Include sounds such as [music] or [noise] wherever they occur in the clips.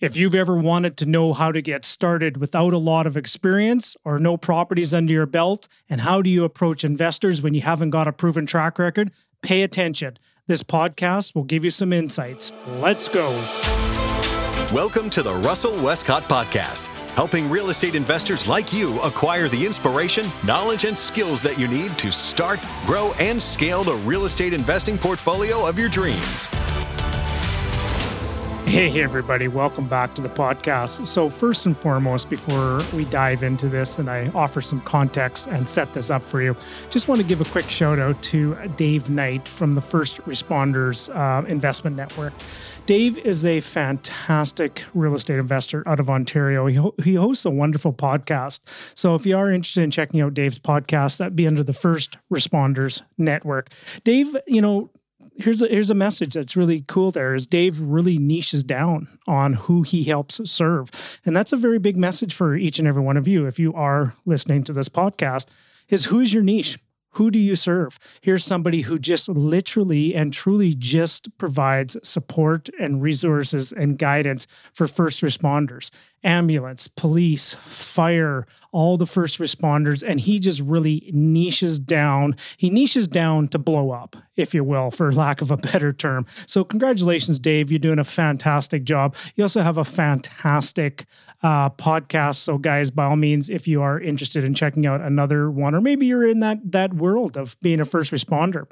If you've ever wanted to know how to get started without a lot of experience or no properties under your belt, and how do you approach investors when you haven't got a proven track record, pay attention. This podcast will give you some insights. Let's go. Welcome to the Russell Westcott Podcast, helping real estate investors like you acquire the inspiration, knowledge, and skills that you need to start, grow, and scale the real estate investing portfolio of your dreams. Hey, everybody, welcome back to the podcast. So, first and foremost, before we dive into this and I offer some context and set this up for you, just want to give a quick shout out to Dave Knight from the First Responders uh, Investment Network. Dave is a fantastic real estate investor out of Ontario. He, ho- he hosts a wonderful podcast. So, if you are interested in checking out Dave's podcast, that'd be under the First Responders Network. Dave, you know, here's a, here's a message that's really cool there is Dave really niches down on who he helps serve. And that's a very big message for each and every one of you if you are listening to this podcast is who's your niche? Who do you serve? Here's somebody who just literally and truly just provides support and resources and guidance for first responders, ambulance, police, fire, all the first responders. And he just really niches down. He niches down to blow up, if you will, for lack of a [laughs] better term. So, congratulations, Dave. You're doing a fantastic job. You also have a fantastic uh, podcast. So, guys, by all means, if you are interested in checking out another one, or maybe you're in that that world of being a first responder,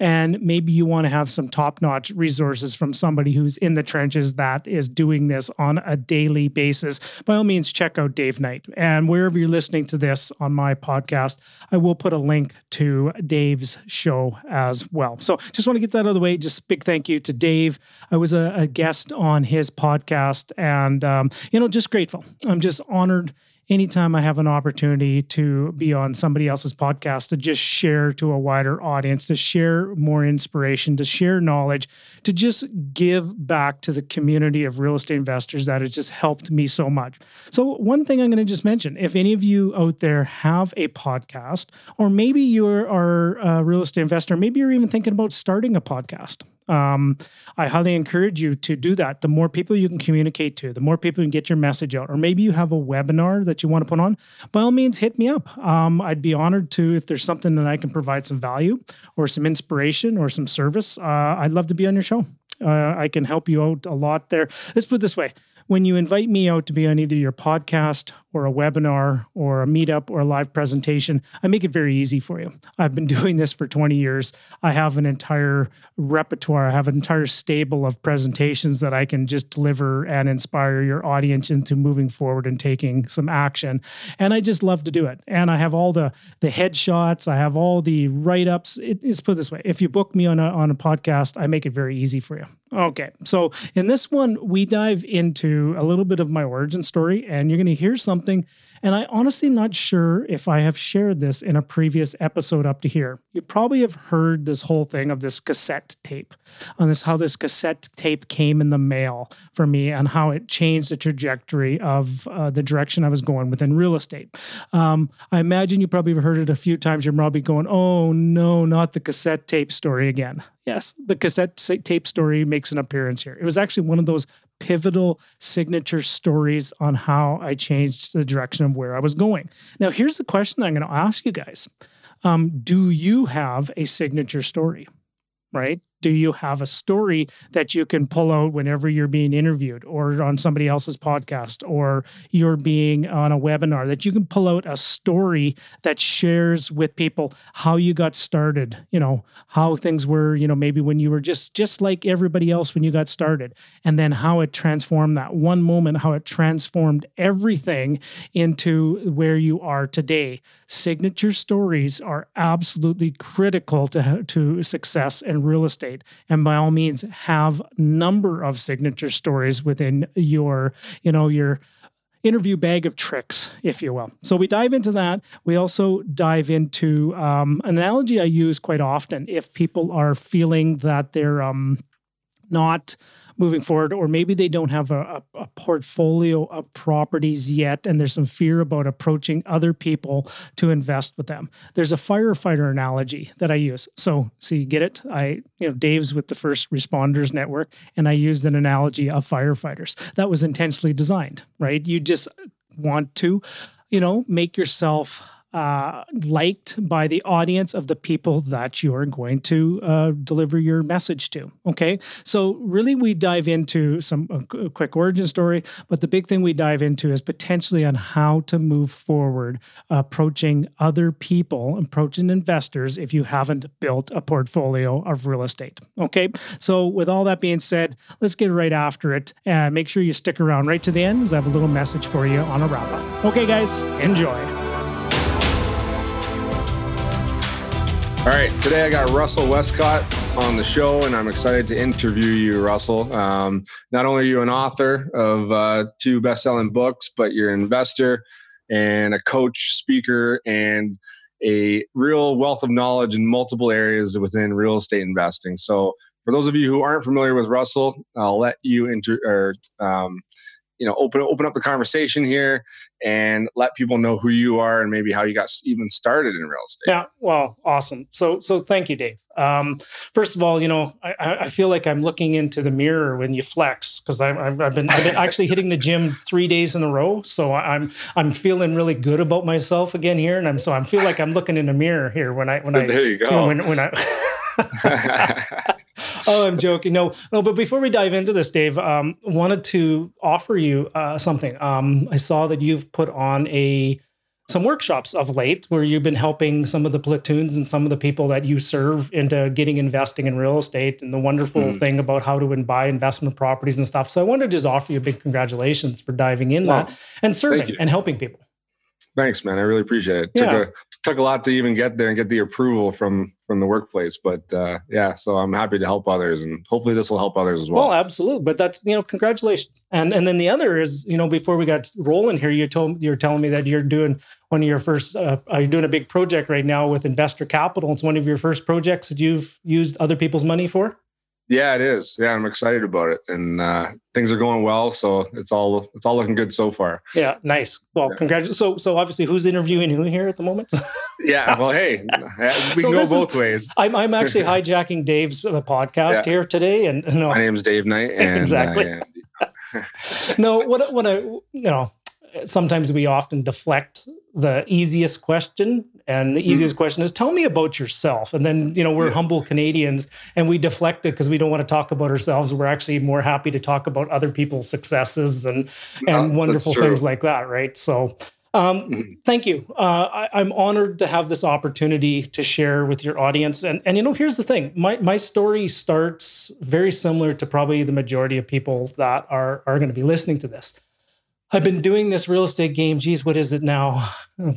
and maybe you want to have some top notch resources from somebody who's in the trenches that is doing this on a daily basis, by all means, check out Dave Knight. And wherever you're listening to this on my podcast, I will put a link to Dave's show as well. So just want to get that out of the way. Just big thank you to Dave. I was a, a guest on his podcast and, um, you know, just grateful. I'm just honored anytime I have an opportunity to be on somebody else's podcast to just share to a wider audience, to share more inspiration, to share knowledge, to just give back to the community of real estate investors that has just helped me so much. So, one thing I'm going to just mention if any of you out there have a podcast, or maybe you are a real estate investor, maybe you're even thinking about starting a podcast. Um, I highly encourage you to do that. The more people you can communicate to, the more people can get your message out. Or maybe you have a webinar that you want to put on, by all means, hit me up. Um, I'd be honored to if there's something that I can provide some value or some inspiration or some service. Uh, I'd love to be on your show. Uh, I can help you out a lot there. Let's put it this way when you invite me out to be on either your podcast or a webinar or a meetup or a live presentation, I make it very easy for you. I've been [laughs] doing this for 20 years. I have an entire repertoire, I have an entire stable of presentations that I can just deliver and inspire your audience into moving forward and taking some action. And I just love to do it. And I have all the the headshots, I have all the write-ups. It is put this way. If you book me on a on a podcast, I make it very easy for you. Okay. So in this one, we dive into a little bit of my origin story, and you're going to hear something. And I honestly not sure if I have shared this in a previous episode up to here. You probably have heard this whole thing of this cassette tape, on this how this cassette tape came in the mail for me, and how it changed the trajectory of uh, the direction I was going within real estate. Um, I imagine you probably have heard it a few times. You're probably going, "Oh no, not the cassette tape story again." Yes, the cassette tape story makes an appearance here. It was actually one of those pivotal signature stories on how I changed the direction of where I was going. Now, here's the question I'm going to ask you guys um, Do you have a signature story? Right? Do you have a story that you can pull out whenever you're being interviewed or on somebody else's podcast or you're being on a webinar that you can pull out a story that shares with people how you got started you know how things were you know maybe when you were just just like everybody else when you got started and then how it transformed that one moment how it transformed everything into where you are today. Signature stories are absolutely critical to to success in real estate and by all means have number of signature stories within your you know your interview bag of tricks, if you will. So we dive into that. We also dive into um, an analogy I use quite often if people are feeling that they're um, not moving forward, or maybe they don't have a, a, portfolio of properties yet, and there's some fear about approaching other people to invest with them. There's a firefighter analogy that I use. So, so you get it? I, you know, Dave's with the First Responders Network, and I used an analogy of firefighters. That was intentionally designed, right? You just want to, you know, make yourself uh, liked by the audience of the people that you're going to uh, deliver your message to. Okay. So, really, we dive into some quick origin story, but the big thing we dive into is potentially on how to move forward, approaching other people, approaching investors if you haven't built a portfolio of real estate. Okay. So, with all that being said, let's get right after it and make sure you stick around right to the end as I have a little message for you on a wrap up. Okay, guys, enjoy. All right, today I got Russell Westcott on the show, and I'm excited to interview you, Russell. Um, not only are you an author of uh, two best-selling books, but you're an investor and a coach, speaker, and a real wealth of knowledge in multiple areas within real estate investing. So, for those of you who aren't familiar with Russell, I'll let you inter- or um, you know open open up the conversation here and let people know who you are and maybe how you got even started in real estate. Yeah well awesome. So so thank you dave. Um, first of all you know I, I feel like i'm looking into the mirror when you flex because I've, I've been i've been actually hitting the gym three days in a row. So i'm i'm feeling really good about myself again here and i'm so i feel like i'm looking in the mirror here when i when i there you go you know, when, when i [laughs] [laughs] oh, I'm joking. No, no. But before we dive into this, Dave, um, wanted to offer you uh, something. Um, I saw that you've put on a some workshops of late where you've been helping some of the platoons and some of the people that you serve into getting investing in real estate and the wonderful mm. thing about how to buy investment properties and stuff. So I wanted to just offer you a big congratulations for diving in that and serving and helping people. Thanks, man. I really appreciate it. Yeah. Took, a, took a lot to even get there and get the approval from from the workplace, but uh, yeah. So I'm happy to help others, and hopefully this will help others as well. Well, absolutely. But that's you know, congratulations. And and then the other is you know, before we got rolling here, you told you're telling me that you're doing one of your first. Uh, you're doing a big project right now with Investor Capital. It's one of your first projects that you've used other people's money for. Yeah, it is. Yeah, I'm excited about it, and uh, things are going well. So it's all it's all looking good so far. Yeah, nice. Well, yeah. congratulations. So so obviously, who's interviewing who here at the moment? [laughs] yeah. Well, hey, we [laughs] so can go both is, ways. I'm I'm actually [laughs] hijacking Dave's uh, podcast yeah. here today, and no, my name's Dave Knight. And, exactly. Uh, yeah. no, what what I you know sometimes we often deflect the easiest question and the easiest mm-hmm. question is tell me about yourself. And then you know we're yeah. humble canadians and we deflect it because we don't want to talk about ourselves. We're actually more happy to talk about other people's successes and and wonderful things like that right? So um, mm-hmm. thank you. Uh, I, am honored to have this opportunity to share with your audience. And and you know here's the thing. My my story starts very similar to probably the majority of people that are are going to be listening to this I've been doing this real estate game. Geez, what is it now?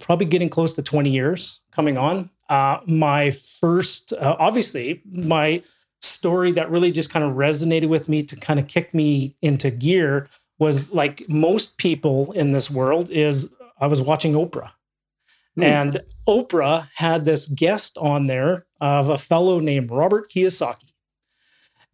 Probably getting close to 20 years coming on. Uh, my first, uh, obviously, my story that really just kind of resonated with me to kind of kick me into gear was like most people in this world is I was watching Oprah. Hmm. And Oprah had this guest on there of a fellow named Robert Kiyosaki.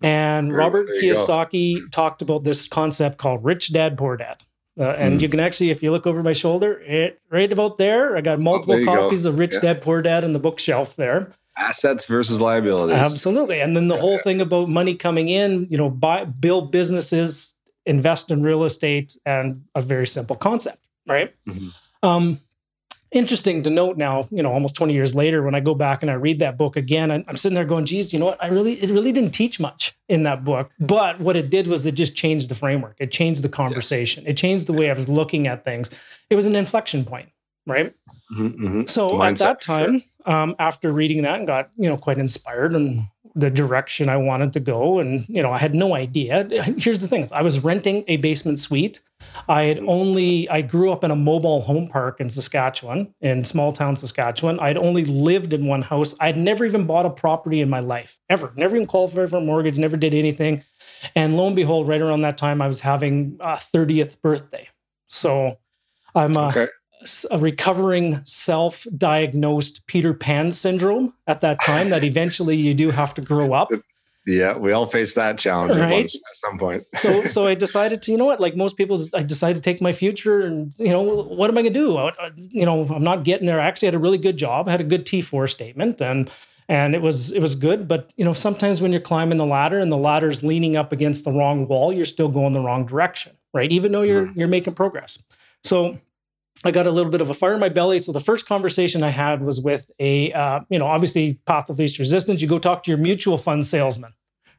And Robert Kiyosaki go. talked about this concept called rich dad, poor dad. Uh, and mm. you can actually, if you look over my shoulder, it, right about there, I got oh, multiple oh, copies go. of Rich yeah. Dad Poor Dad in the bookshelf there. Assets versus liabilities. Absolutely. And then the whole thing about money coming in, you know, buy, build businesses, invest in real estate, and a very simple concept, right? Mm-hmm. Um, interesting to note now, you know, almost 20 years later, when I go back and I read that book again, I'm sitting there going, geez, you know what? I really, it really didn't teach much in that book. But what it did was it just changed the framework. It changed the conversation. Yes. It changed the way I was looking at things. It was an inflection point, right? Mm-hmm, mm-hmm. So at that time, sure. um, after reading that and got, you know, quite inspired and the direction I wanted to go. And, you know, I had no idea. Here's the thing I was renting a basement suite. I had only, I grew up in a mobile home park in Saskatchewan, in small town Saskatchewan. I'd only lived in one house. I'd never even bought a property in my life, ever. Never even qualified for a mortgage, never did anything. And lo and behold, right around that time, I was having a 30th birthday. So I'm, uh, okay a recovering self-diagnosed Peter Pan syndrome at that time that eventually you do have to grow up. Yeah, we all face that challenge right? at some point. so, [laughs] so I decided to, you know what, like most people, I decided to take my future, and you know, what am I going to do? I, you know, I'm not getting there. I actually had a really good job. I had a good T4 statement, and and it was it was good. But you know, sometimes when you're climbing the ladder and the ladder's leaning up against the wrong wall, you're still going the wrong direction, right? Even though you're mm-hmm. you're making progress. So I got a little bit of a fire in my belly. So the first conversation I had was with a, uh, you know, obviously path of least resistance. You go talk to your mutual fund salesman,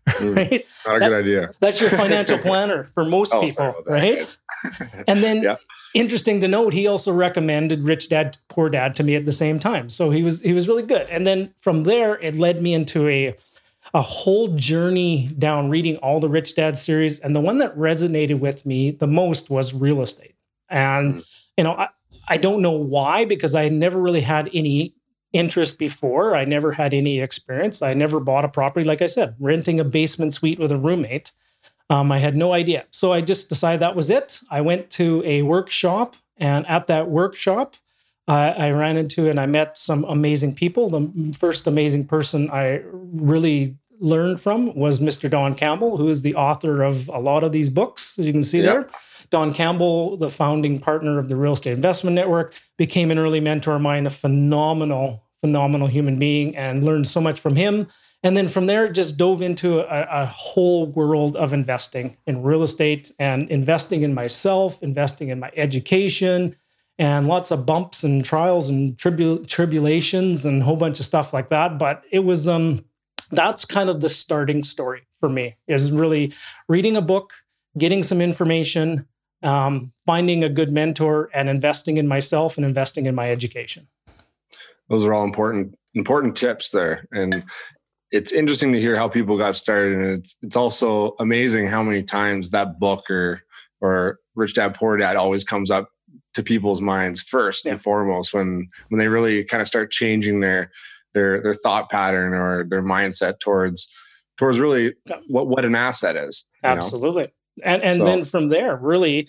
[laughs] right? Not a that, good idea. That's your financial [laughs] planner for most oh, people, right? [laughs] and then, yeah. interesting to note, he also recommended Rich Dad Poor Dad to me at the same time. So he was he was really good. And then from there, it led me into a a whole journey down reading all the Rich Dad series, and the one that resonated with me the most was real estate. And mm you know, I, I don't know why because I never really had any interest before. I never had any experience. I never bought a property. Like I said, renting a basement suite with a roommate. Um, I had no idea. So I just decided that was it. I went to a workshop, and at that workshop, uh, I ran into and I met some amazing people. The first amazing person I really learned from was Mr. Don Campbell, who is the author of a lot of these books that you can see there. Don Campbell, the founding partner of the Real Estate Investment Network, became an early mentor of mine, a phenomenal, phenomenal human being, and learned so much from him. And then from there, just dove into a, a, whole world of investing in real estate and investing in myself, investing in my education, and lots of bumps and trials and tribu- tribulations and a whole bunch of stuff like that. But it was um, that's kind of the starting story for me is really reading a book, getting some information, um, finding a good mentor and investing in myself and investing in my education. Those are all important important tips there, and it's interesting to hear how people got started. And it's it's also amazing how many times that book or or Rich Dad Poor Dad always comes up to people's minds first yeah. and foremost when when they really kind of start changing their their their thought pattern or their mindset towards towards really what what an asset is. Absolutely. Know? And and so. then from there, really,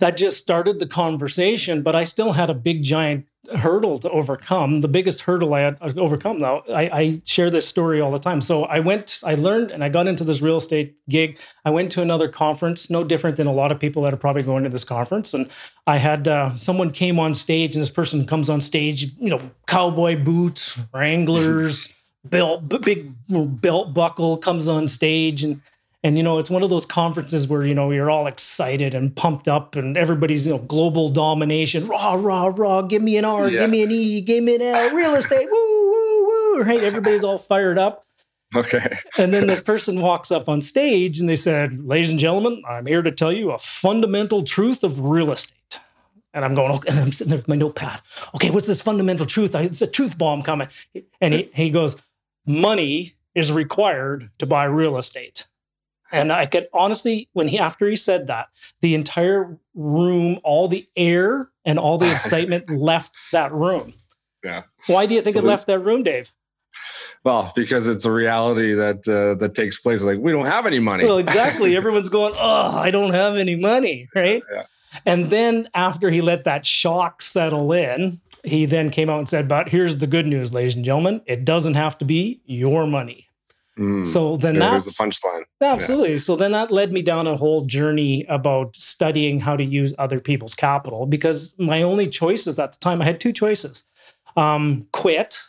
that just started the conversation. But I still had a big giant hurdle to overcome. The biggest hurdle I had overcome though, I, I, share this story all the time. So I went, I learned and I got into this real estate gig. I went to another conference, no different than a lot of people that are probably going to this conference. And I had uh, someone came on stage and this person comes on stage, you know, cowboy boots, Wranglers, belt, big belt buckle comes on stage and and you know, it's one of those conferences where you know you're all excited and pumped up, and everybody's you know global domination, rah rah rah. Give me an R, yeah. give me an E, give me an L. Real estate, woo woo woo. Right, everybody's all fired up. Okay. and then this person walks up on stage and they said, "Ladies and gentlemen, I'm here to tell you a fundamental truth of real estate." And I'm going, okay, and I'm sitting there with my notepad. Okay, what's this fundamental truth? It's a truth bomb coming. And he, he goes, money is required to buy real estate. And I could honestly, when he after he said that, the entire room, all the air and all the excitement [laughs] left that room. Yeah. Why do you think so it left that room, Dave? Well, because it's a reality that uh, that takes place. Like we don't have any money. Well, exactly. [laughs] Everyone's going, "Oh, I don't have any money," right? Yeah. And then after he let that shock settle in, he then came out and said, "But here's the good news, ladies and gentlemen. It doesn't have to be your money. Mm, so then yeah, that's the punchline. Absolutely. Yeah. So then that led me down a whole journey about studying how to use other people's capital because my only choices at the time, I had two choices um, quit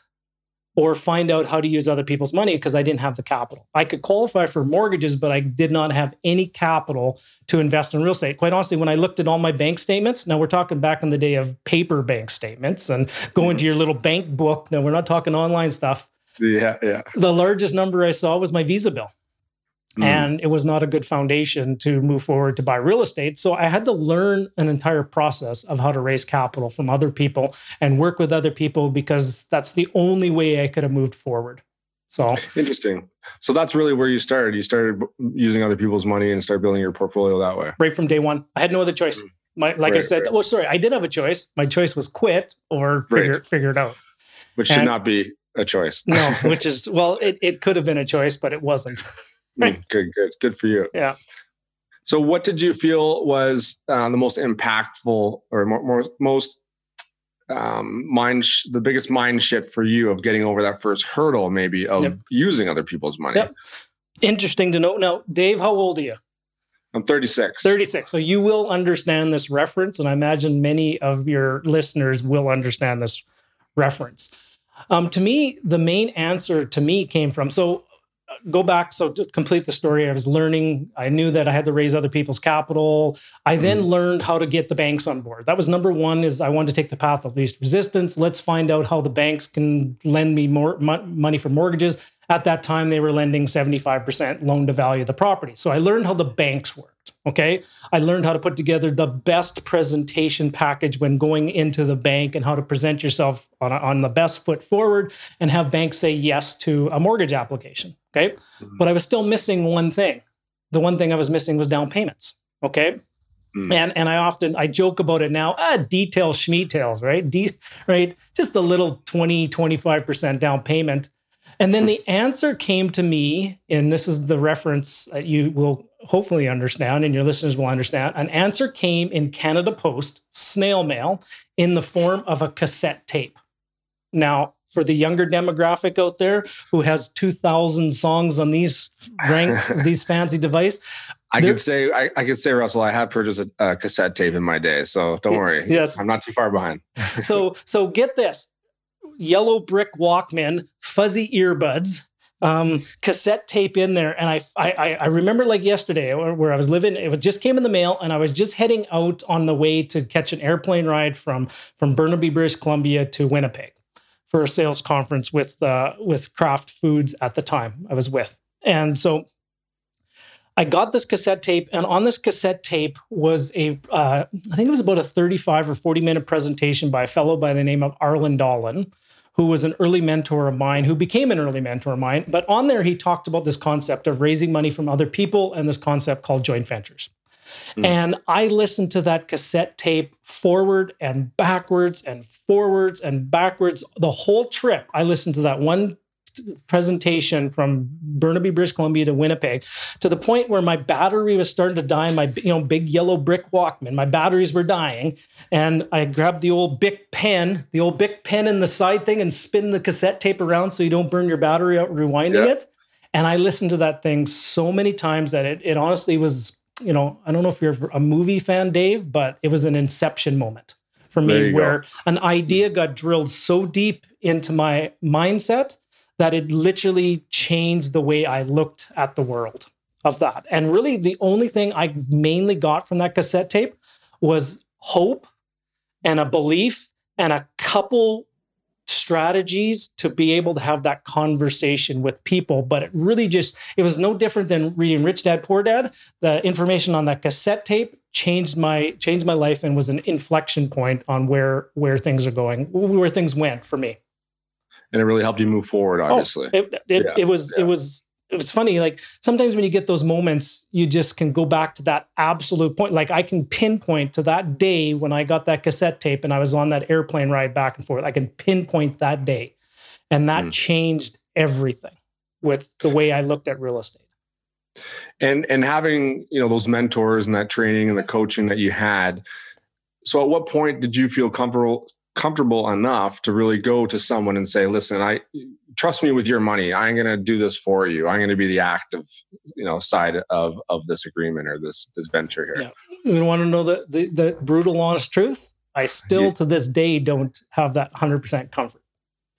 or find out how to use other people's money because I didn't have the capital. I could qualify for mortgages, but I did not have any capital to invest in real estate. Quite honestly, when I looked at all my bank statements, now we're talking back in the day of paper bank statements and going mm-hmm. to your little bank book. Now we're not talking online stuff. Yeah, yeah. The largest number I saw was my Visa bill. Mm. And it was not a good foundation to move forward to buy real estate. So I had to learn an entire process of how to raise capital from other people and work with other people because that's the only way I could have moved forward. So interesting. So that's really where you started. You started using other people's money and start building your portfolio that way. Right from day one. I had no other choice. Mm. My, like right, I said, right. well, sorry, I did have a choice. My choice was quit or figure, right. figure it out. Which should not be a choice. no, [laughs] which is well, it, it could have been a choice, but it wasn't. mm, [laughs] good, good, good for you. Yeah. So, what did you feel was uh, the most impactful or more, more most um, mind, sh- the biggest mind shift for you of getting over that first hurdle, maybe of yep. using other people's money? Yep. Interesting to note. Now, Dave, how old are you? I'm 36. 36. So you will understand this reference, and I imagine many of your listeners will understand this reference. Um, to me, the main answer to me came from so go back. So to complete the story, I was learning. I knew that I had to raise other people's capital. I then mm-hmm. learned how to get the banks on board. That was number one. Is I wanted to take the path of least resistance. Let's find out how the banks can lend me more money for mortgages. At that time, they were lending 75% loan to value of the property. So I learned how the banks worked. Okay. I learned how to put together the best presentation package when going into the bank and how to present yourself on, a, on the best foot forward and have banks say yes to a mortgage application. Okay. Mm-hmm. But I was still missing one thing. The one thing I was missing was down payments. Okay. Mm. And and I often I joke about it now. Ah, detail schmeetails, right? De- right? Just the little 20, 25% down payment and then the answer came to me, and this is the reference that you will hopefully understand and your listeners will understand. An answer came in Canada Post, snail mail, in the form of a cassette tape. Now, for the younger demographic out there who has 2000 songs on these [laughs] rank these fancy device I could say I, I, could say Russell I have purchased a, a, cassette tape in my day so don't worry yes I'm not too far behind so [laughs] so get this yellow brick Walkman, fuzzy earbuds, um, cassette tape in there. And I, I, I remember like yesterday where I was living, it just came in the mail and I was just heading out on the way to catch an airplane ride from, from Burnaby, British Columbia to Winnipeg for a sales conference with, uh, with Kraft Foods at the time I was with. And so I got this cassette tape, and on this cassette tape was a, uh, I think it was about a 35 or 40 minute presentation by a fellow by the name of Arlen Dolan, who was an early mentor of mine, who became an early mentor of mine. But on there, he talked about this concept of raising money from other people and this concept called joint ventures. Mm. And I listened to that cassette tape forward and backwards and forwards and backwards the whole trip. I listened to that one presentation from Burnaby, British Columbia to Winnipeg to the point where my battery was starting to die. My you know big yellow brick Walkman, my batteries were dying, and I grabbed the old Bic pen, the old Bic pen in the side thing, and spin the cassette tape around so you don't burn your battery out rewinding it. And I listened to that thing so many times that it it honestly was you know I don't know if you're a movie fan, Dave, but it was an inception moment for me where go. an idea got drilled so deep into my mindset that it literally changed the way I looked at the world of that. And really, the only thing I mainly got from that cassette tape was hope and a belief and a couple strategies to be able to have that conversation with people. But it really just it was no different than reading rich dad poor dad. The information on that cassette tape changed my changed my life and was an inflection point on where where things are going where things went for me and it really helped you move forward. Oh, obviously, oh, it, it, yeah. it was yeah. it was it was funny. Like sometimes when you get those moments, you just can go back to that absolute point. Like I can pinpoint to that day when I got that cassette tape and I was on that airplane ride back and forth. I can pinpoint that day, and that mm. changed everything with the way I looked at real estate. And and having you know those mentors and that training and the coaching that you had. So at what point did you feel comfortable comfortable enough to really go to someone and say, listen, I trust me with your money. I'm going to do this for you. I'm going to be the active, you know, side of, of this agreement or this, this venture here. Yeah. You want to know the, the, the brutal, honest truth? I still yeah. to this day don't have that 100% comfort.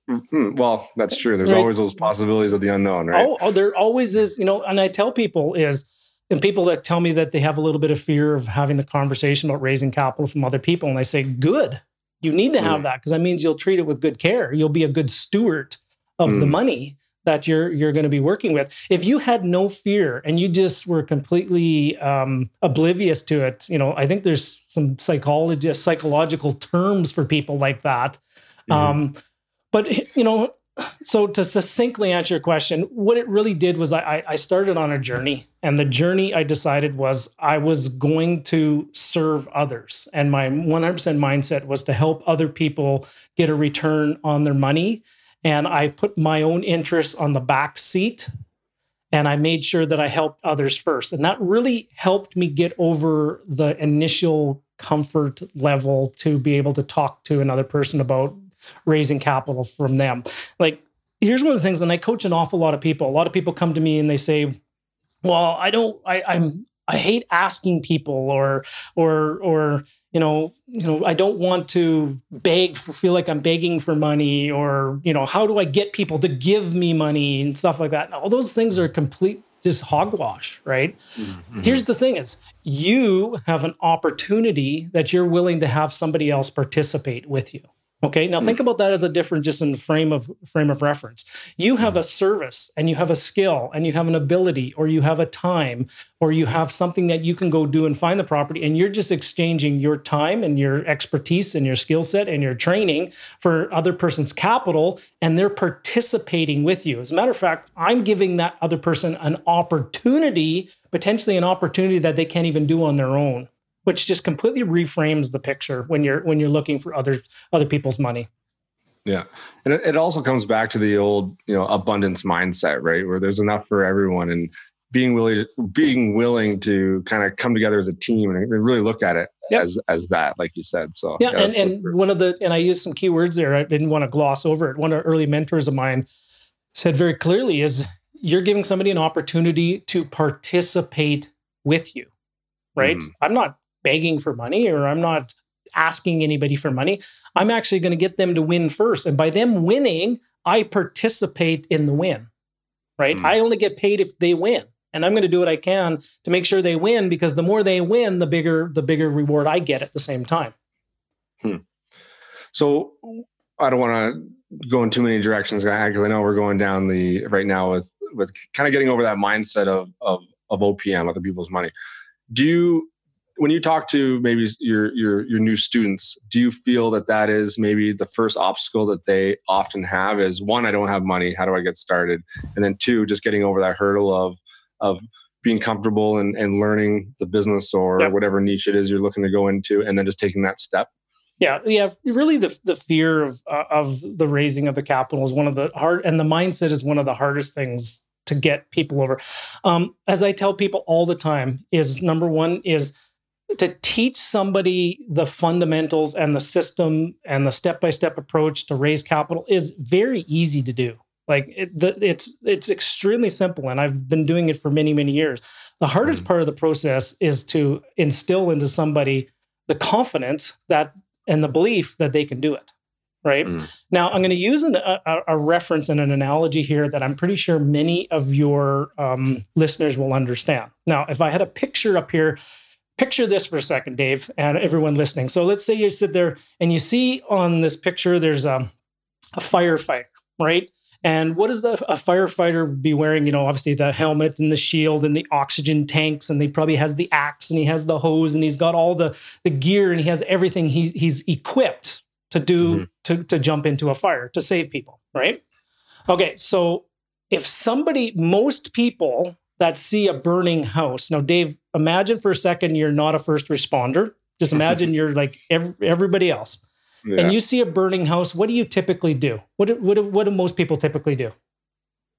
Mm-hmm. Well, that's true. There's right. always those possibilities of the unknown, right? Oh, oh, there always is, you know, and I tell people is, and people that tell me that they have a little bit of fear of having the conversation about raising capital from other people, and I say, good, you need to have that because that means you'll treat it with good care. You'll be a good steward of mm. the money that you're you're going to be working with. If you had no fear and you just were completely um, oblivious to it, you know, I think there's some psychology psychological terms for people like that. Mm-hmm. Um, but you know, so to succinctly answer your question, what it really did was I, I started on a journey, and the journey I decided was I was going to serve others, and my 100% mindset was to help other people get a return on their money, and I put my own interests on the back seat, and I made sure that I helped others first, and that really helped me get over the initial comfort level to be able to talk to another person about raising capital from them. Like, here's one of the things, and I coach an awful lot of people. A lot of people come to me and they say, well, I don't, I, I'm, I hate asking people or, or, or, you know, you know, I don't want to beg for, feel like I'm begging for money or, you know, how do I get people to give me money and stuff like that. all those things are complete just hogwash, right? Mm-hmm. Here's the thing is you have an opportunity that you're willing to have somebody else participate with you. Okay. Now think hmm. about that as a different, just in frame of frame of reference. You have hmm. a service and you have a skill and you have an ability or you have a time or you have something that you can go do and find the property and you're just exchanging your time and your expertise and your skill set and your training for other person's capital and they're participating with you. As a matter of fact, I'm giving that other person an opportunity, potentially an opportunity that they can't even do on their own which just completely reframes the picture when you're when you're looking for other other people's money. Yeah. And it, also comes back to the old, you know, abundance mindset, right? Where there's enough for everyone and being willing being willing to kind of come together as a team and really look at it yep. as as that, like you said. So yeah, yeah and, and one of the and I used some keywords there. I didn't want to gloss over it. One of early mentors of mine said very clearly is you're giving somebody an opportunity to participate with you. Right. Mm. I'm not begging for money or I'm not asking anybody for money. I'm actually going to get them to win first. And by them winning, I participate in the win, right? Mm. I only get paid if they win. And I'm going to do what I can to make sure they win because the more they win, the bigger the bigger reward I get at the same time. Hmm. So I don't want to go in too many directions because I know we're going down the right now with with kind of getting over that mindset of of of OPM, other people's money. Do you when you talk to maybe your your your new students do you feel that that is maybe the first obstacle that they often have is one i don't have money how do i get started? And then two just getting over that hurdle of of being comfortable and, and learning the business or yep. whatever niche it is you're looking to go into and then just taking that step? Yeah yeah really the the fear of uh, of the raising of the capital is one of the hard and the mindset is one of the hardest things to get people over. Um, as i tell people all the time is number one is to teach somebody the fundamentals and the system and the step-by-step approach to raise capital is very easy to do like it, the, it's it's extremely simple and i've been doing it for many many years the hardest mm. part of the process is to instill into somebody the confidence that and the belief that they can do it right mm. now i'm going to use an, a, a, reference and an analogy here that i'm pretty sure many of your um, listeners will understand now if i had a picture up here picture this for a second, Dave, and everyone listening. So let's say you sit there and you see on this picture there's a, a firefighter, right? And what does the, a firefighter be wearing? You know, obviously the helmet and the shield and the oxygen tanks, and he probably has the axe and he has the hose and he's got all the, the gear and he has everything. He, he's equipped to do mm-hmm. to, to jump into a fire to save people, right? Okay, so if somebody, most people that see a burning house. Now, Dave, imagine for a second you're not a first responder. Just [laughs] imagine you're like every, everybody else. Yeah. And you see a burning house. What do you typically do? What do, what do, what do most people typically do?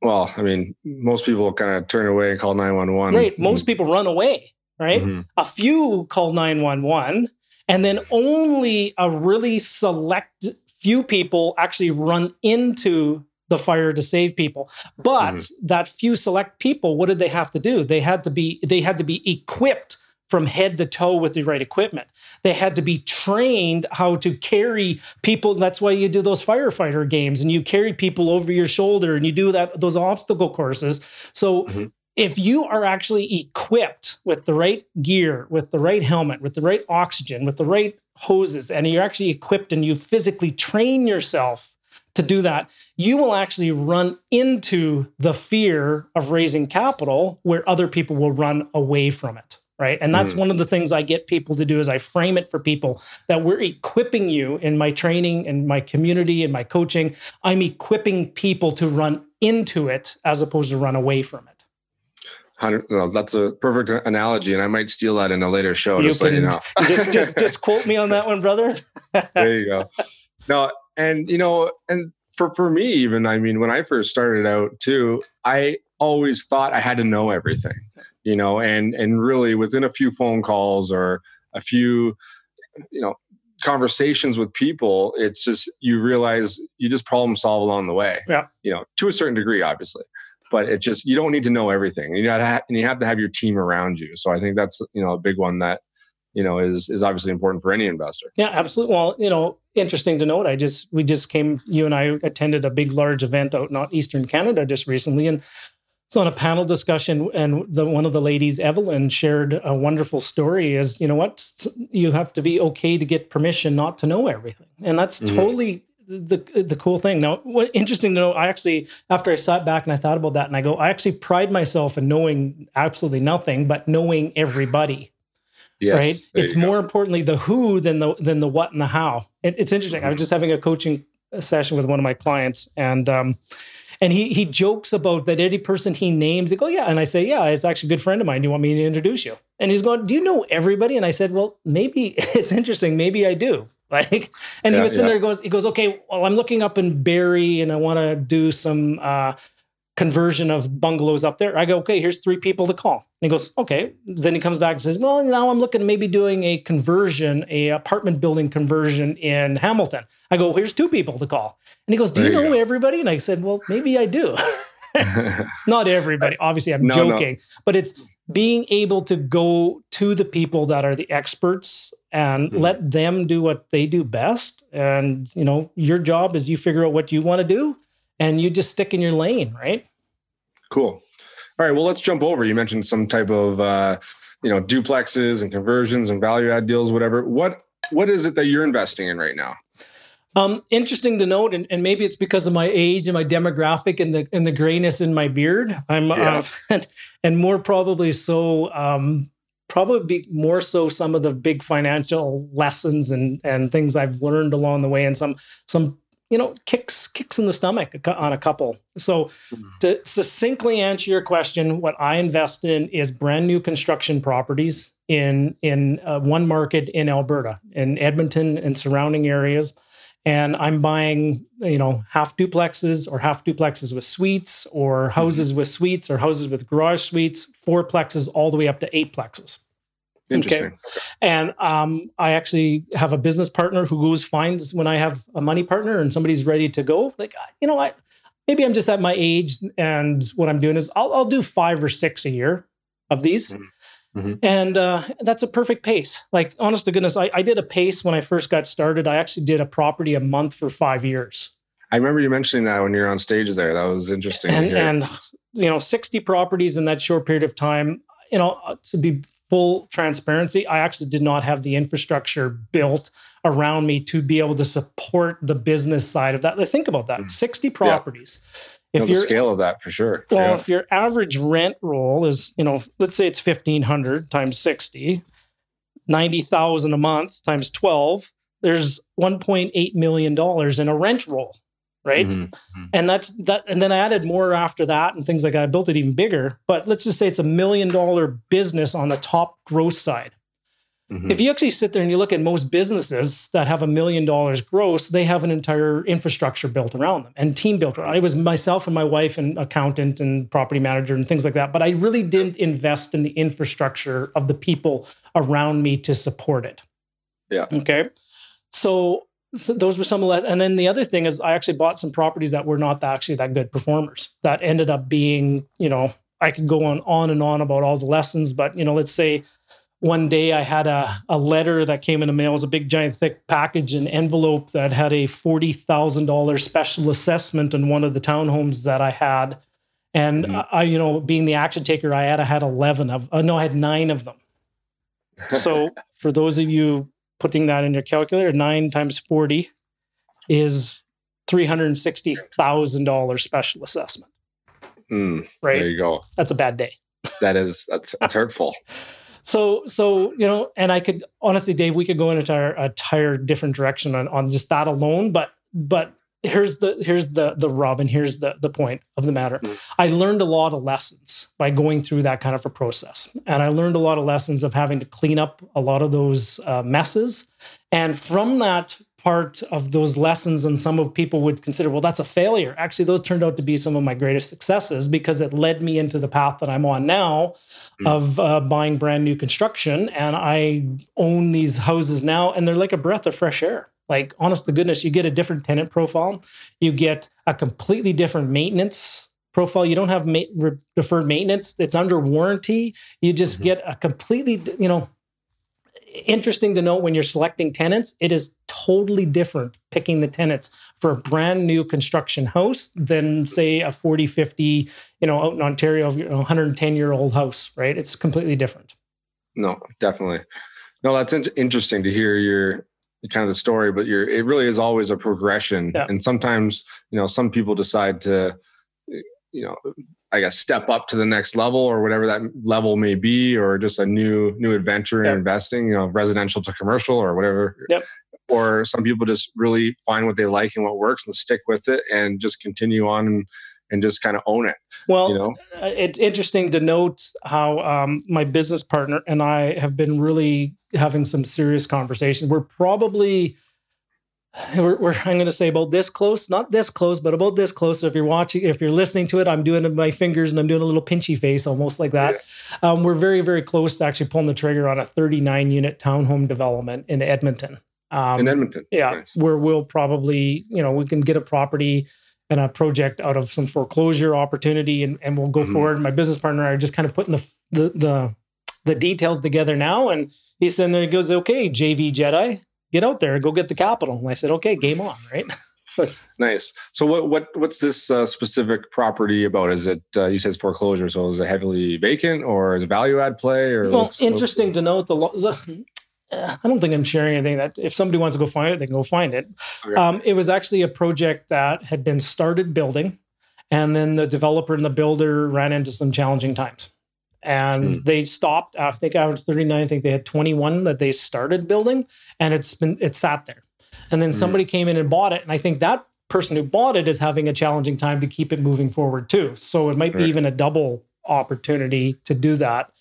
Well, I mean, most people kind of turn away and call 911. Right. Most people run away, right? Mm-hmm. A few call 911, and then only a really select few people actually run into the fire to save people. But mm-hmm. that few select people, what did they have to do? They had to be they had to be equipped from head to toe with the right equipment. They had to be trained how to carry people. That's why you do those firefighter games and you carry people over your shoulder and you do that those obstacle courses. So mm-hmm. if you are actually equipped with the right gear, with the right helmet, with the right oxygen, with the right hoses, and you're actually equipped and you physically train yourself to do that, you will actually run into the fear of raising capital where other people will run away from it. Right. And that's mm. one of the things I get people to do is I frame it for people that we're equipping you in my training and my community and my coaching. I'm equipping people to run into it as opposed to run away from it. Well, that's a perfect analogy, and I might steal that in a later show. You just can, you know. just just just [laughs] quote me on that one, brother. there you go. No, and you know and for for me even i mean when i first started out too i always thought i had to know everything you know and and really within a few phone calls or a few you know conversations with people it's just you realize you just problem solve along the way yeah you know to a certain degree obviously but it just you don't need to know everything. You got and you have to have your team around you. So I think that's you know a big one that you know is is obviously important for any investor. Yeah, absolutely. Well, you know, interesting to note. I just we just came. You and I attended a big, large event out not Eastern Canada just recently, and it's on a panel discussion, and the one of the ladies, Evelyn, shared a wonderful story. Is you know what you have to be okay to get permission not to know everything, and that's mm-hmm. totally the the cool thing. Now, what interesting to know, I actually after I sat back and I thought about that, and I go, I actually pride myself in knowing absolutely nothing, but knowing everybody. Yes, right. It's more importantly the who than the than the what and the how. It, it's interesting. Mm-hmm. I was just having a coaching session with one of my clients, and um, and he he jokes about that any person he names, they go, yeah. And I say, yeah, it's actually a good friend of mine. Do you want me to introduce you? And he's going, do you know everybody? And I said, well, maybe [laughs] it's interesting. Maybe I do. [laughs] Like, and yeah, he was sitting yeah. there, goes, he goes, okay, well, I'm looking up in Barrie and I want to do some uh, conversion of bungalows up there. I go, okay, here's three people to call. And he goes, okay. Then he comes back and says, well, now I'm looking at maybe doing a conversion, a apartment building conversion in Hamilton. I go, here's two people to call. And he goes, do you, you know go. everybody? And I said, well, maybe I do. [laughs] Not everybody. Obviously, I'm no, joking, no. but it's being able to go to the people that are the experts and mm-hmm. let them do what they do best. And, you know, your job is you figure out what you want to do and you just stick in your lane, right? Cool. All right. Well, let's jump over. You mentioned some type of uh, you know duplexes and conversions and value add deals, whatever. What what is it that you're investing in right now? Um, interesting to note, and, and, maybe it's because of my age and my demographic and the and the grayness in my beard. I'm yeah. uh, [laughs] and, and, more probably so. Um, probably more so some of the big financial lessons and and things I've learned along the way, and some some you know kicks kicks in the stomach on a couple so mm-hmm. to succinctly answer your question what i invest in is brand new construction properties in in uh, one market in alberta in edmonton and surrounding areas and i'm buying you know half duplexes or half duplexes with suites or mm-hmm. houses mm-hmm. with suites or houses with garage suites four plexes all the way up to eight plexes Okay. And um, I actually have a business partner who goes finds when I have a money partner and somebody's ready to go. Like, you know, I maybe I'm just at my age, and what I'm doing is I'll, I'll do five or six a year of these. Mm-hmm. mm-hmm. And uh, that's a perfect pace. Like, honest to goodness, I, I did a pace when I first got started. I actually did a property a month for five years. I remember you mentioning that when you're on stage there. That was interesting. And, and you know, 60 properties in that short period of time. You know, uh, to be full transparency, I actually did not have the infrastructure built around me to be able to support the business side of that. Think about that: mm. sixty properties. Yeah. If no, the scale of that for sure. Well, yeah. if your average rent roll is, you know, let's say it's fifteen hundred times 60, 90,000 a month times twelve, there's one point eight million dollars in a rent roll right? Mm-hmm. mm-hmm. And that's that. And then I added more after that and things like that. I built it even bigger. But let's just say it's a million dollar business on the top gross side. Mm-hmm. If you actually sit there and you look at most businesses that have a million dollars gross, they have an entire infrastructure built around them and team built around. It was myself and my wife and accountant and property manager and things like that. But I really didn't invest in the infrastructure of the people around me to support it. Yeah. Okay. So so those were some of the and then the other thing is i actually bought some properties that were not actually that good performers that ended up being you know i could go on on and on about all the lessons but you know let's say one day i had a, a letter that came in the mail it was a big giant thick package an envelope that had a $40000 special assessment in one of the townhomes that i had and mm-hmm. I, you know being the action taker i had i had 11 of uh, no i had nine of them so [laughs] for those of you putting that in your calculator, nine times 40 is $360,000 special assessment. Mm, right. There you go. That's a bad day. That is, that's, that's hurtful. [laughs] So, so, you know, and I could honestly, Dave, we could go in a entire different direction on, on just that alone, but, but here's the here's the the rub and here's the the point of the matter. Mm. i learned a lot of lessons by going through that kind of a process. And i learned a lot of lessons of having to clean up a lot of those uh, messes. And from that part of those lessons and some of people would consider well that's a failure. Actually those turned out to be some of my greatest successes because it led me into the path that i'm on now mm. of uh, buying brand new construction. And i own these houses now and they're like a breath of fresh air like, honest to goodness, you get a different tenant profile. You get a completely different maintenance profile. You don't have ma- re- deferred maintenance. It's under warranty. You just mm-hmm. get a completely, you know, interesting to note when you're selecting tenants, it is totally different picking the tenants for a brand new construction house than say a 40, 50, you know, out in Ontario, you know, 110 year old house, right? It's completely different. No, definitely. No, that's in- interesting to hear your kind of the story, but you're, it really is always a progression. Yeah. And sometimes, you know, some people decide to, you know, I guess step up to the next level or whatever that level may be, or just a new new adventure in yep. investing, you know, residential to commercial or whatever. Yep. Or some people just really find what they like and what works and stick with it and just continue on and, and just kind of own it. Well, you know? Uh, it's interesting to note how um, my business partner and I have been really having some serious conversations. We're probably we're, we're, I'm going to say about this close, not this close, but about this close. So if you're watching, if you're listening to it, I'm doing my fingers and I'm doing a little pinchy face, almost like that. Yeah. Um, we're very, very close to actually pulling the trigger on a 39 unit townhome development in Edmonton. Um, in Edmonton, yeah, nice. where we'll probably, you know, we can get a property and a project out of some foreclosure opportunity, and, and we'll go mm-hmm. forward. My business partner and I are just kind of putting the the the the details together now, and he's sitting there. He goes, "Okay, JV Jedi, get out there go get the capital. And I said, okay, game on, right? [laughs] nice. So what what what's this uh, specific property about? Is it uh, you said it's foreclosure? So is it heavily vacant or is it value add play? Or well, interesting to note the, the I don't think I'm sharing anything that if somebody wants to go find it, they can go find it. Okay. Um, it was actually a project that had been started building, and then the developer and the builder ran into some challenging times and mm. they stopped. I think after 39, I think they had 21 that they started building, and it's been it sat there. And then mm. somebody came in and bought it, and I think that person who bought it is having a challenging time to keep it moving forward too. So it might be even a double opportunity to do that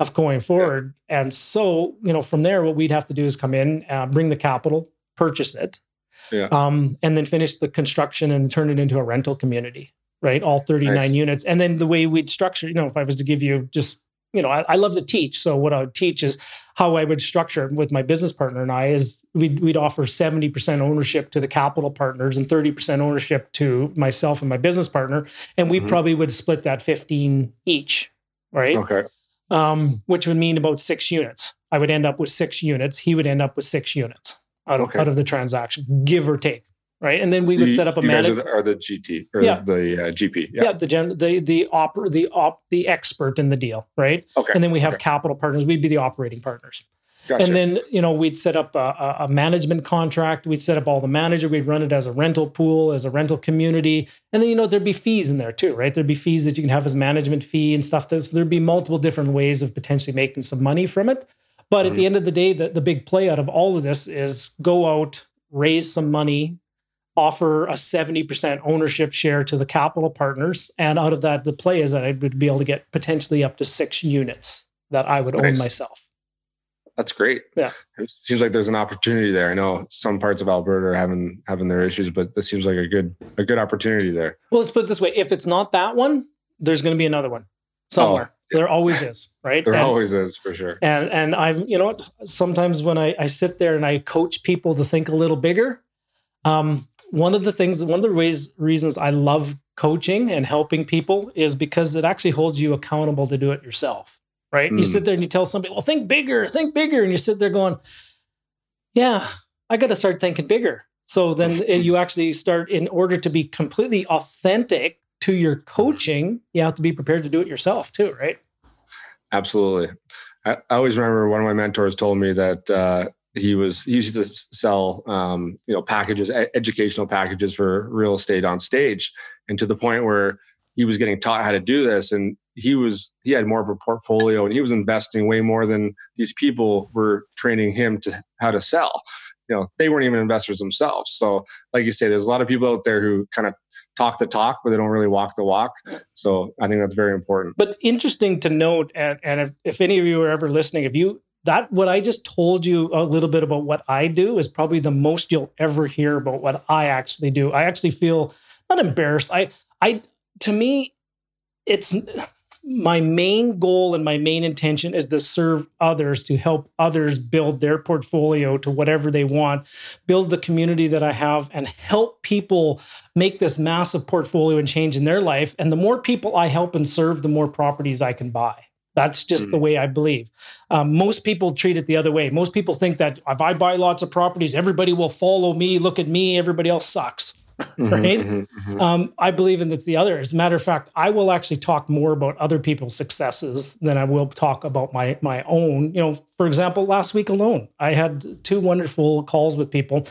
of going forward. Yeah. And so you know, from there, what we'd have to do is come in, uh, bring the capital, purchase it, yeah. um, and then finish the construction and turn it into a rental community right? All 39 nice. units. And then the way we'd structure, you know, if I was to give you just, you know, I, I, love to teach. So what I would teach is how I would structure with my business partner and I is we'd, we'd offer 70% ownership to the capital partners and 30% ownership to myself and my business partner. And we mm-hmm. probably would split that 15 each, right? Okay. Um, which would mean about six units. I would end up with six units. He would end up with six units out of, okay. out of the transaction, give or take right? And then we would set up a manager or the GT or yeah. the uh, GP. Yeah. yeah, the gen the the op the op the expert in the deal, right? Okay. And then we have okay. capital partners. We'd be the operating partners. Gotcha. And then you know we'd set up a, a, management contract. We'd set up all the manager. We'd run it as a rental pool, as a rental community, and then you know there'd be fees in there too, right? There'd be fees that you can have as management fee and stuff. So there'd be multiple different ways of potentially making some money from it. But mm-hmm. at the end of the day, the, the big play out of all of this is go out, raise some money, offer a 70% ownership share to the capital partners. And out of that, the play is that I would be able to get potentially up to six units that I would nice. own myself. That's great. Yeah. It seems like there's an opportunity there. I know some parts of Alberta are having having their issues, but this seems like a good a good opportunity there. Well, let's put it this way. If it's not that one, there's going to be another one somewhere. Oh, yeah. There always is, right? there and, always is for sure. And and I'm, you know what? Sometimes when I, I sit there and I coach people to think a little bigger, um, one of the things, one of the ways reasons I love coaching and helping people is because it actually holds you accountable to do it yourself. Right. Mm. You sit there and you tell somebody, well, think bigger, think bigger. And you sit there going, yeah, I got to start thinking bigger. So then [laughs] you actually start, in order to be completely authentic to your coaching, you have to be prepared to do it yourself too, right? Absolutely. I, I always remember one of my mentors told me that uh, he was he used to sell um, you know packages educational packages for real estate on stage and to the point where he was getting taught how to do this and he was he had more of a portfolio and he was investing way more than these people were training him to how to sell you know they weren't even investors themselves so like you say there's a lot of people out there who kind of talk the talk but they don't really walk the walk so i think that's very important but interesting to note and, and if, if any of you are ever listening if you that what I just told you a little bit about what I do is probably the most you'll ever hear about what I actually do. I actually feel not embarrassed. I I to me it's my main goal and my main intention is to serve others, to help others build their portfolio to whatever they want, build the community that I have, and help people make this massive portfolio and change in their life. And the more people I help and serve, the more properties I can buy. That's just mm-hmm. the way I believe. Um, most people treat it the other way. Most people think that if I buy lots of properties, everybody will follow me, look at me, everybody else sucks. [laughs] Mm-hmm, right? Mm-hmm, mm-hmm. Um, I believe in that the other. As a matter of fact, I will actually talk more about other people's successes than I will talk about my my own. You know, for example, last week alone, I had two wonderful calls with people.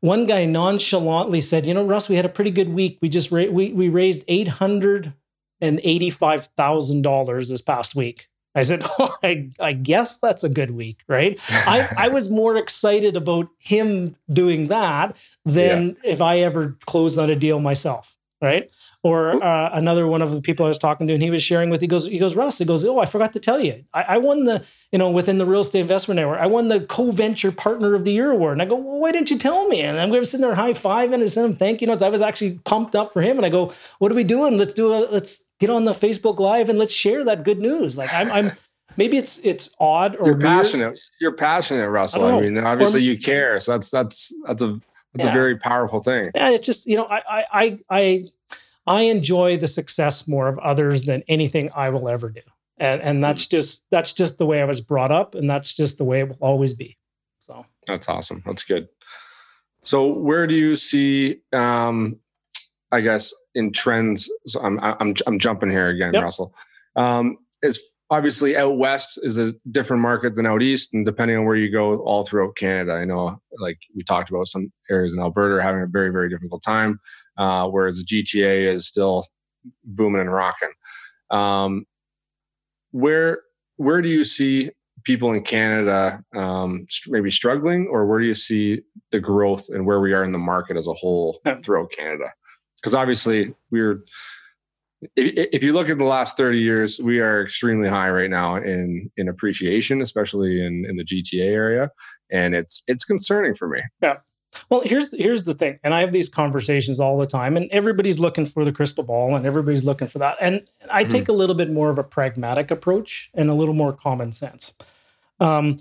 One guy nonchalantly said, "You know, Russ, we had a pretty good week. We just ra- we we raised eight hundred and eighty five thousand dollars this past week." I said, [laughs] oh, I, I, guess that's a good week, right? I, I [laughs] was more excited about him doing that than yeah. if I ever closed on a deal myself, right? Or uh, another one of the people I was talking to, and he was sharing with, he goes, he goes, Russ, he goes, oh, I forgot to tell you, I, I won the, you know, within the real estate investment network, I won the co-venture partner of the year award. And I go, well, why didn't you tell me? And I'm going to sit there high five and I send him thank you notes. I was actually pumped up for him. And I go, what are we doing? Let's do a, let's get on the Facebook Live and let's share that good news. Like I'm, I'm maybe it's it's odd or you're weird. passionate. You're passionate, Russell. I, I mean, obviously or, you care. So that's that's that's a that's yeah. a very powerful thing. Yeah, it's just you know, I I I I enjoy the success more of others than anything I will ever do, and and that's mm. just that's just the way I was brought up, and that's just the way it will always be. So that's awesome. That's good. So where do you see? um I guess in trends. So I'm I'm I'm jumping here again, yep. Russell. Um, as obviously out west is a different market than out east and depending on where you go all throughout canada i know like we talked about some areas in alberta are having a very very difficult time uh, whereas the gta is still booming and rocking um, where where do you see people in canada um, maybe struggling or where do you see the growth and where we are in the market as a whole throughout canada because obviously we're if, if you look at the last 30 years, we are extremely high right now in in appreciation, especially in in the GTA area, and it's it's concerning for me. Yeah. Well, here's here's the thing, and I have these conversations all the time, and everybody's looking for the crystal ball, and everybody's looking for that. And I mm-hmm. take a little bit more of a pragmatic approach and a little more common sense. Um,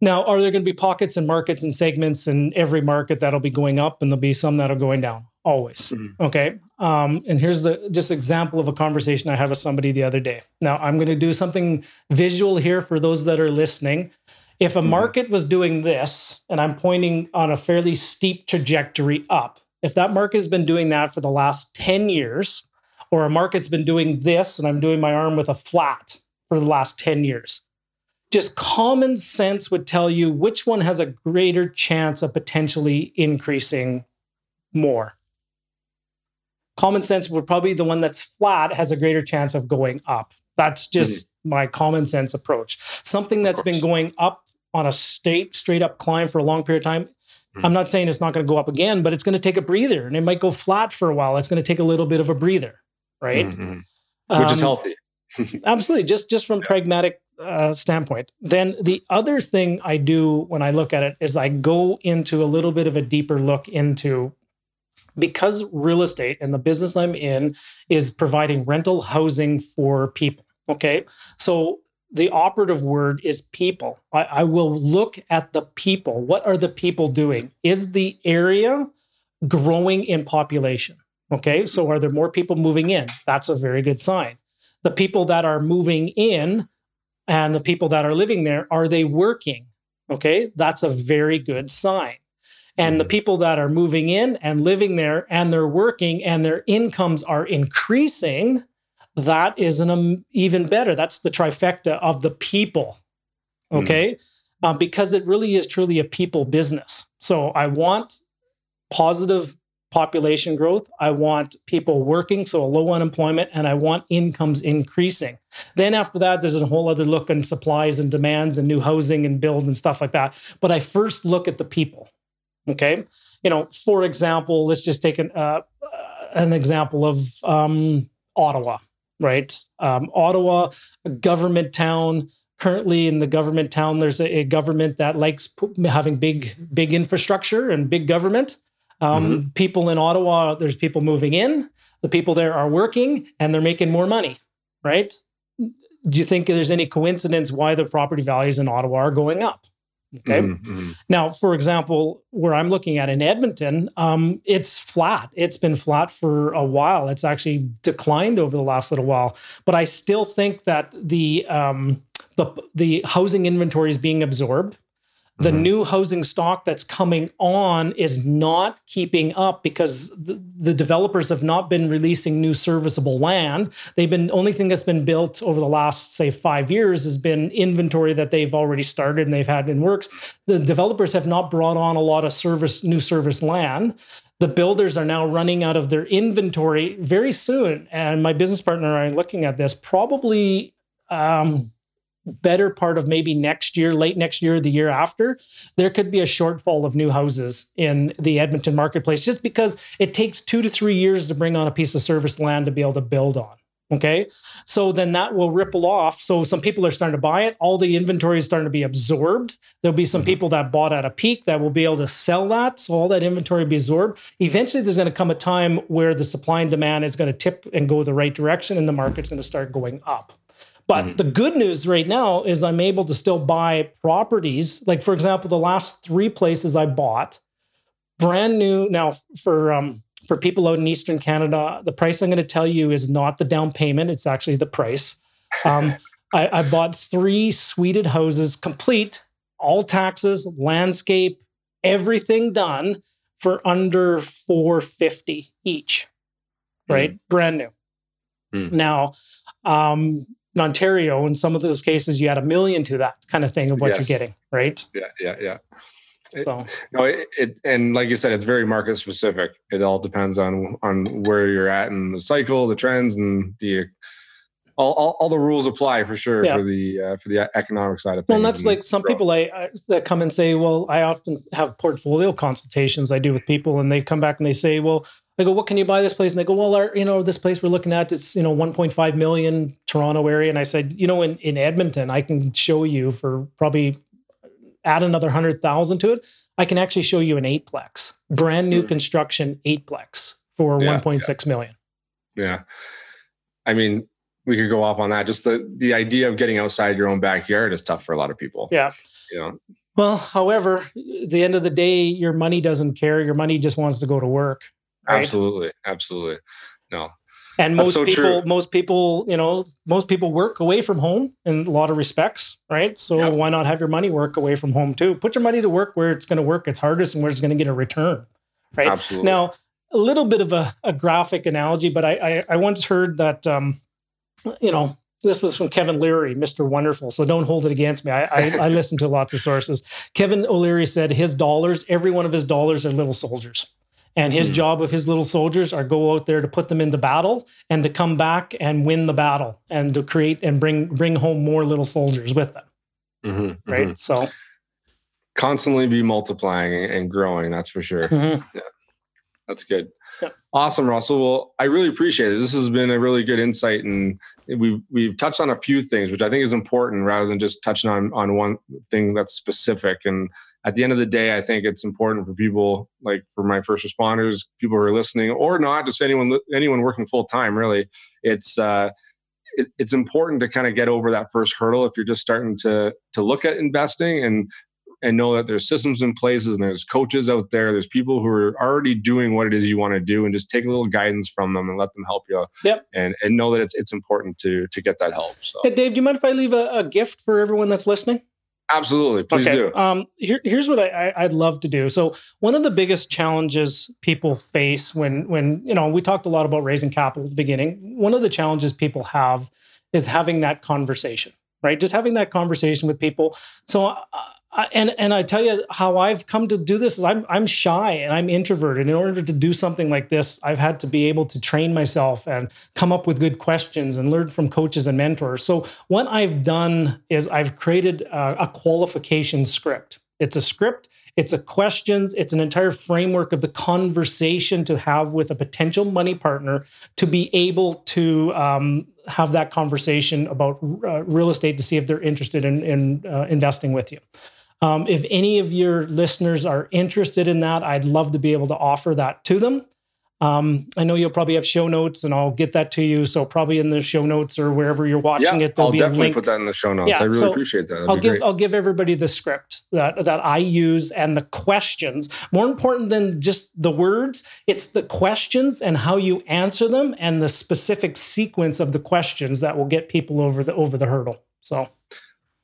now, are there going to be pockets and markets and segments in every market that'll be going up, and there'll be some that'll going down? Always. Mm-hmm. Okay. Um, and here's the just example of a conversation I had with somebody the other day. Now I'm going to do something visual here for those that are listening. If a mm-hmm. market was doing this, and I'm pointing on a fairly steep trajectory up, if that market has been doing that for the last 10 years, or a market's been doing this, and I'm doing my arm with a flat for the last 10 years, just common sense would tell you which one has a greater chance of potentially increasing more common sense would probably the one that's flat has a greater chance of going up. That's just mm-hmm. my common sense approach. Something that's been going up on a straight straight up climb for a long period of time. Mm-hmm. I'm not saying it's not going to go up again, but it's going to take a breather and it might go flat for a while. It's going to take a little bit of a breather, right? Mm-hmm. Which um, is healthy. [laughs] absolutely, just just from pragmatic uh, standpoint. Then the other thing I do when I look at it is I go into a little bit of a deeper look into because real estate and the business I'm in is providing rental housing for people. Okay. So the operative word is people. I, I, will look at the people. What are the people doing? Is the area growing in population? Okay. So are there more people moving in? That's a very good sign. The people that are moving in and the people that are living there, are they working? Okay. That's a very good sign. And the mm-hmm. people that are moving in and living there and they're working and their incomes are increasing, that is an um, even better. That's the trifecta of the people. Mm. Okay. Mm. Uh, because it really is truly a people business. So I want positive population growth. I want people working, so a low unemployment, and I want incomes increasing. Then after that, there's a whole other look on supplies and demands and new housing and build and stuff like that. But I first look at the people. Okay. You know, for example, let's just take an, uh, an example of um, Ottawa, right? Um, Ottawa, a government town. Currently, in the government town, there's a, a government that likes having big, big infrastructure and big government. Um, mm-hmm. People in Ottawa, there's people moving in. The people there are working and they're making more money, right? do you think there's any coincidence why the property values in Ottawa are going up? Okay. Mm-hmm. Now, for example, where I'm looking at in Edmonton, um, it's flat. It's been flat for a while. It's actually declined over the last little while. But I still think that the um, the the housing inventory is being absorbed the mm-hmm. new housing stock that's coming on is not keeping up because the, the, developers have not been releasing new serviceable land. They've been only thing that's been built over the last say 5 years has been inventory that they've already started and they've had in works. The developers have not brought on a lot of service new service land. The builders are now running out of their inventory very soon and my business partner and I are looking at this probably um, better part of maybe next year, late next year, the year after, there could be a shortfall of new houses in the Edmonton marketplace just because it takes two to three years to bring on a piece of service land to be able to build on. Okay. So then that will ripple off. So some people are starting to buy it. All the inventory is starting to be absorbed. There'll be some mm-hmm. people that bought at a peak that will be able to sell that. So all that inventory will be absorbed. Eventually, there's going to come a time where the supply and demand is going to tip and go the right direction and the market's going to start going up. But mm-hmm. the good news right now is I'm able to still buy properties. Like for example, the last three places I bought, brand new. Now for um, for people out in Eastern Canada, the price I'm going to tell you is not the down payment; it's actually the price. Um, [laughs] I, I bought three suited houses, complete, all taxes, landscape, everything done for under 450 each. Right, mm. brand new. Mm. Now, um, in Ontario, in some of those cases, you add a million to that kind of thing of what yes. you're getting, right? Yeah, yeah, yeah. So it, no, it, it, and like you said, it's very market specific. It all depends on on where you're at in the cycle, the trends, and the all, all, all the rules apply for sure yeah. for the uh, for the economic side of things. Well, and that's like some growth. people I, I, that come and say, well, I often have portfolio consultations I do with people, and they come back and they say, well, I go, what can you buy this place? And they go, well, our, you know, this place we're looking at, it's, you know, 1.5 million Toronto area. And I said, you know, in, in Edmonton, I can show you for probably add another hundred thousand to it. I can actually show you an eightplex, brand new mm. construction eightplex for yeah, 1.6 yeah. million. yeah. I mean, we could go off on that. Just the the idea of getting outside your own backyard is tough for a lot of people. Yeah. You know. Well, however, at the end of the day, your money doesn't care. Your money just wants to go to work. Right? Absolutely, absolutely. No. And most so people, true. most people, you know, most people work away from home in a lot of respects, right? So yep. why not have your money work away from home too? Put your money to work where it's going to work its hardest and where it's going to get a return, right? Absolutely. Now, a little bit of a, a graphic analogy, but I, I, I once heard that, um, you know, this was from Kevin Leary, Mr. Wonderful. So don't hold it against me. I, I, I listen to lots of sources. Kevin O'Leary said his dollars, every one of his dollars are little soldiers. And his mm job of his little soldiers are go out there to put them into battle and to come back and win the battle and to create and bring bring home more little soldiers with them. Mm-hmm, right. Mm-hmm. So constantly be multiplying and growing. That's for sure. Mm-hmm. Yeah. That's good. Yeah. Awesome, Russell. Well, I really appreciate it. This has been a really good insight, and we've we've touched on a few things, which I think is important, rather than just touching on on one thing that's specific. And at the end of the day, I think it's important for people like for my first responders, people who are listening, or not, just anyone anyone working full time. Really, it's uh, it, it's important to kind of get over that first hurdle if you're just starting to to look at investing and and know that there's systems in places and there's coaches out there. There's people who are already doing what it is you want to do, and just take a little guidance from them and let them help you. Yep. And and know that it's it's important to to get that help. So, hey, Dave, do you mind if I leave a, a gift for everyone that's listening? Absolutely. Please okay. do. Um, here, here's what I, would love to do. So one of the biggest challenges people face when, when, you know, we talked a lot about raising capital at the beginning. One of the challenges people have is having that conversation, right? Just having that conversation with people. So uh, and and I tell you how I've come to do this is I'm I'm shy and I'm introverted. In order to do something like this, I've had to be able to train myself and come up with good questions and learn from coaches and mentors. So what I've done is I've created a, a qualification script. It's a script. It's a questions. It's an entire framework of the conversation to have with a potential money partner to be able to um, have that conversation about uh, real estate to see if they're interested in, in uh, investing with you. Um, if any of your listeners are interested in that, I'd love to be able to offer that to them. Um, I know you'll probably have show notes, and I'll get that to you. So probably in the show notes or wherever you're watching yeah, it, there'll I'll be a link. put that in the show notes. Yeah, I really so appreciate that. That'd I'll give great. I'll give everybody the script that that I use and the questions. More important than just the words, it's the questions and how you answer them and the specific sequence of the questions that will get people over the over the hurdle. So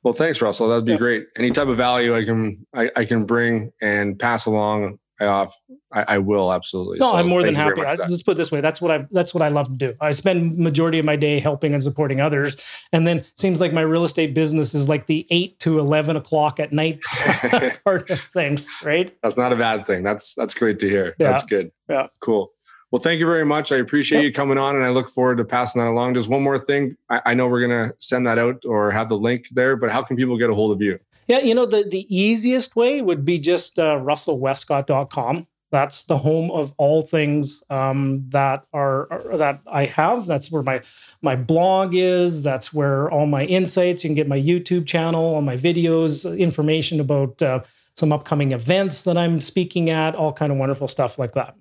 Well, thanks, Russell. That'd be Yeah. great. Any type of value I can I, I can bring and pass along, I off I, I will absolutely. no, So I'm more than thank you very happy. I, let's put it this way. That's what I that's what I love to do. I spend majority of my day helping and supporting others, and then seems like my real estate business is like the eight to eleven o'clock at night [laughs] part of things, right? That's not a bad thing. That's that's great to hear. Yeah. That's good. Yeah. Cool. Well, thank you very much. I appreciate you coming on, and I look forward to passing that along. Just one more thing. I, I know we're gonna send that out or have the link there, but how can people get a hold of you? Yeah, you know, the, the easiest way would be just uh, russellwestcott.com. That's the home of all things um, that are, are- that I have. That's where my my blog is. That's where all my insights. You can get my YouTube channel, all my videos, information about uh, some upcoming events that I'm speaking at, all kind of wonderful stuff like that.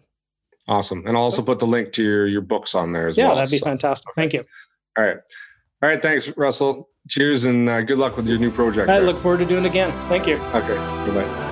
Awesome. And I'll also put the link to your your books on there as Yeah, well. Yeah, that'd be So- fantastic. Thank you. All right. All right. Thanks, Russell. Cheers and uh, good luck with your new project. I there. look forward to doing it again. Thank you. Okay. Goodbye.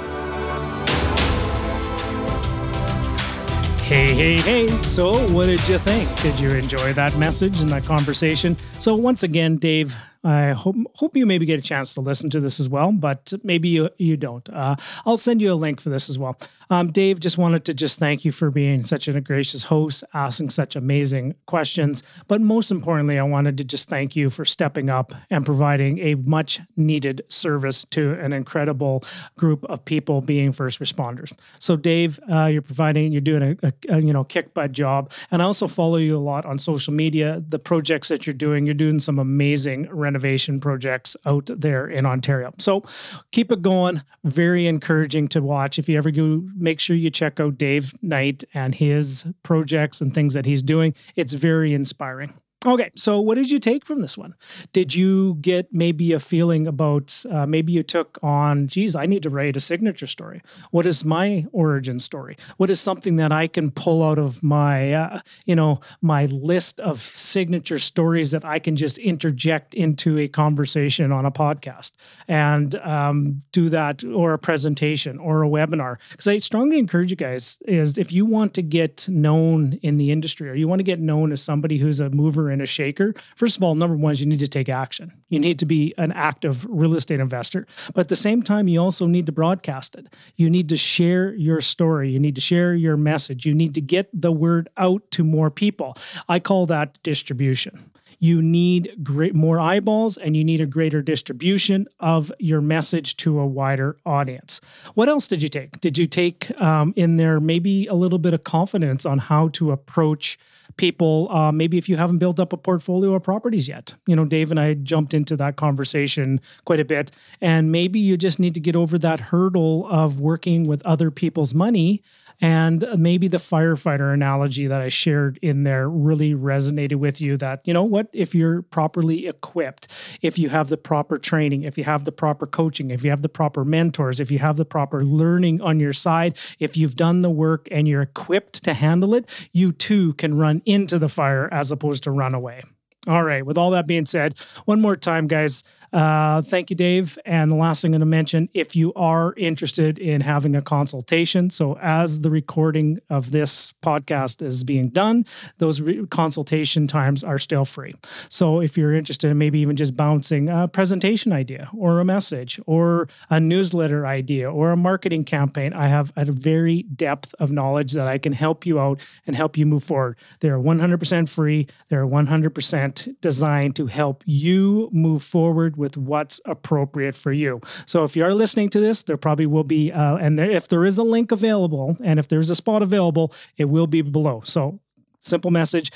Hey, hey, hey. So, what did you think? Did you enjoy that message and that conversation? So, once again, Dave, I hope hope you maybe get a chance to listen to this as well, but maybe you you don't. Uh, I'll send you a link for this as well. Um, Dave, just wanted to just thank you for being such a gracious host, asking such amazing questions, but most importantly, I wanted to just thank you for stepping up and providing a much needed service to an incredible group of people, being first responders. So, Dave, uh, you're providing, you're doing a, a, a you know kick butt job, and I also follow you a lot on social media. The projects that you're doing, you're doing some amazing renovation projects out there in Ontario. So, keep it going. Very encouraging to watch. If you ever go, make sure you check out Dave Knight and his projects and things that he's doing. It's very inspiring. Okay, so what did you take from this one? Did you get maybe a feeling about uh, maybe you took on, geez, I need to write a signature story. What is my origin story? What is something that I can pull out of my, uh, you know, my list of signature stories that I can just interject into a conversation on a podcast and um, do that or a presentation or a webinar? Because I strongly encourage you guys is if you want to get known in the industry or you want to get known as somebody who's a mover a shaker, first of all, number one is you need to take action. You need to be an active real estate investor. But at the same time, you also need to broadcast it. You need to share your story. You need to share your message. You need to get the word out to more people. I call that distribution you need great more eyeballs and you need a greater distribution of your message to a wider audience. What else did you take? Did you take um, in there maybe a little bit of confidence on how to approach people uh, maybe if you haven't built up a portfolio of properties yet? You know dave and i jumped into that conversation quite a bit and maybe you just need to get over that hurdle of working with other people's money and maybe the firefighter analogy that I shared in there really resonated with you that, you know what, if you're properly equipped, if you have the proper training, if you have the proper coaching, if you have the proper mentors, if you have the proper learning on your side, if you've done the work and you're equipped to handle it, you too can run into the fire as opposed to run away. All right. With all that being said, one more time, guys, uh, thank you, Dave. And the last thing I'm going to mention if you are interested in having a consultation, so as the recording of this podcast is being done, those re- consultation times are still free. So if you're interested in maybe even just bouncing a presentation idea or a message or a newsletter idea or a marketing campaign, I have a very depth of knowledge that I can help you out and help you move forward. They're 100% free. They're 100% designed to help you move forward with what's appropriate for you. So if you are listening to this, there probably will be, uh, and there, if there is a link available and if there's a spot available, it will be below. So simple message.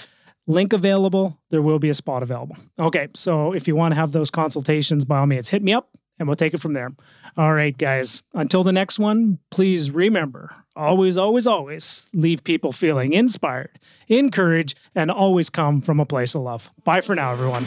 Link available, there will be a spot available. Okay, so if you want to have those consultations, by all means, hit me up and we'll take it from there. All right, guys. Until the next one, please remember always, always, always leave people feeling inspired, encouraged, and always come from a place of love. Bye for now, everyone.